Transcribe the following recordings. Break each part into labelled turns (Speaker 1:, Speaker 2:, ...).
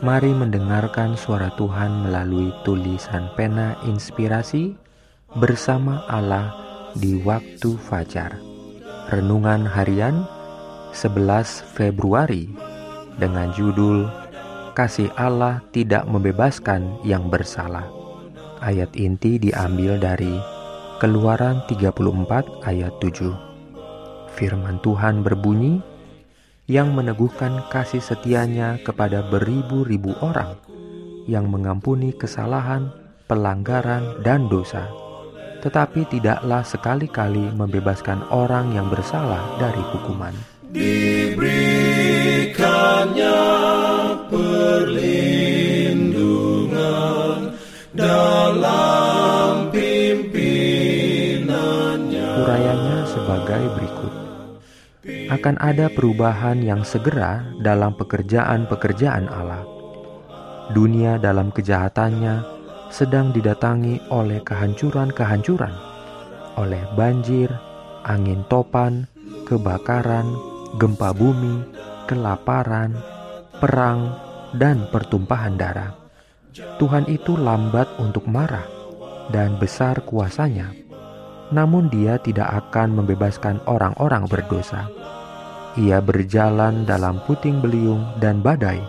Speaker 1: Mari mendengarkan suara Tuhan melalui tulisan pena inspirasi bersama Allah di waktu fajar. Renungan harian 11 Februari dengan judul Kasih Allah tidak membebaskan yang bersalah. Ayat inti diambil dari Keluaran 34 ayat 7. Firman Tuhan berbunyi, yang meneguhkan kasih setianya kepada beribu-ribu orang yang mengampuni kesalahan, pelanggaran, dan dosa, tetapi tidaklah sekali-kali membebaskan orang yang bersalah dari hukuman.
Speaker 2: Diberikannya perlindungan dalam pimpinannya.
Speaker 1: Urayanya sebagai berikut akan ada perubahan yang segera dalam pekerjaan-pekerjaan Allah. Dunia dalam kejahatannya sedang didatangi oleh kehancuran-kehancuran, oleh banjir, angin topan, kebakaran, gempa bumi, kelaparan, perang, dan pertumpahan darah. Tuhan itu lambat untuk marah dan besar kuasanya, namun Dia tidak akan membebaskan orang-orang berdosa. Ia berjalan dalam puting beliung dan badai,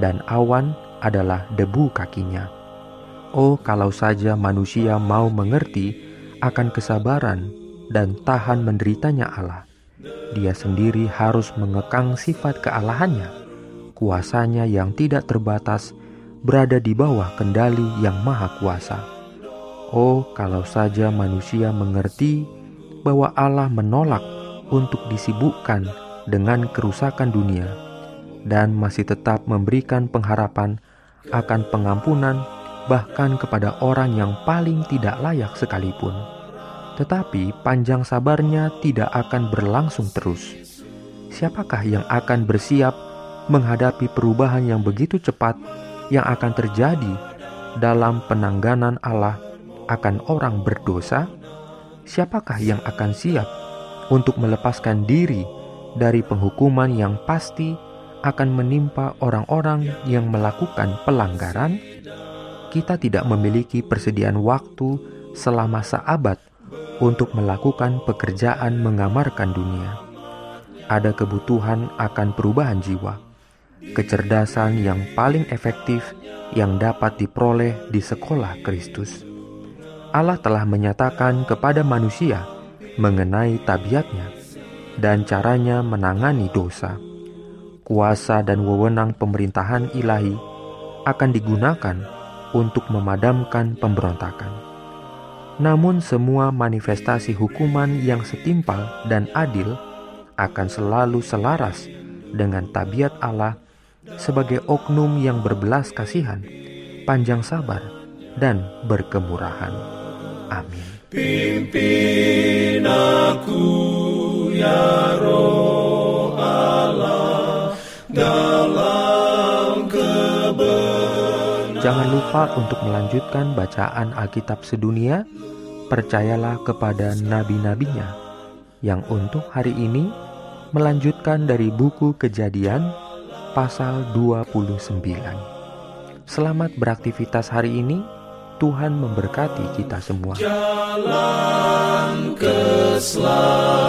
Speaker 1: dan awan adalah debu kakinya. Oh, kalau saja manusia mau mengerti akan kesabaran dan tahan menderitanya Allah, dia sendiri harus mengekang sifat kealahannya. Kuasanya yang tidak terbatas berada di bawah kendali yang maha kuasa. Oh, kalau saja manusia mengerti bahwa Allah menolak untuk disibukkan dengan kerusakan dunia dan masih tetap memberikan pengharapan akan pengampunan bahkan kepada orang yang paling tidak layak sekalipun. Tetapi panjang sabarnya tidak akan berlangsung terus. Siapakah yang akan bersiap menghadapi perubahan yang begitu cepat yang akan terjadi dalam penangganan Allah akan orang berdosa? Siapakah yang akan siap untuk melepaskan diri dari penghukuman yang pasti akan menimpa orang-orang yang melakukan pelanggaran, kita tidak memiliki persediaan waktu selama seabad untuk melakukan pekerjaan mengamarkan dunia. Ada kebutuhan akan perubahan jiwa, kecerdasan yang paling efektif yang dapat diperoleh di sekolah Kristus. Allah telah menyatakan kepada manusia mengenai tabiatnya dan caranya menangani dosa. Kuasa dan wewenang pemerintahan ilahi akan digunakan untuk memadamkan pemberontakan. Namun, semua manifestasi hukuman yang setimpal dan adil akan selalu selaras dengan tabiat Allah sebagai oknum yang berbelas kasihan, panjang sabar, dan berkemurahan. Amin.
Speaker 2: Pimpin aku ya roh Allah dalam kebenaran.
Speaker 1: Jangan lupa untuk melanjutkan bacaan Alkitab sedunia. Percayalah kepada nabi-nabinya yang untuk hari ini melanjutkan dari buku Kejadian pasal 29. Selamat beraktivitas hari ini. Tuhan memberkati kita semua.
Speaker 2: Jalan keselamatan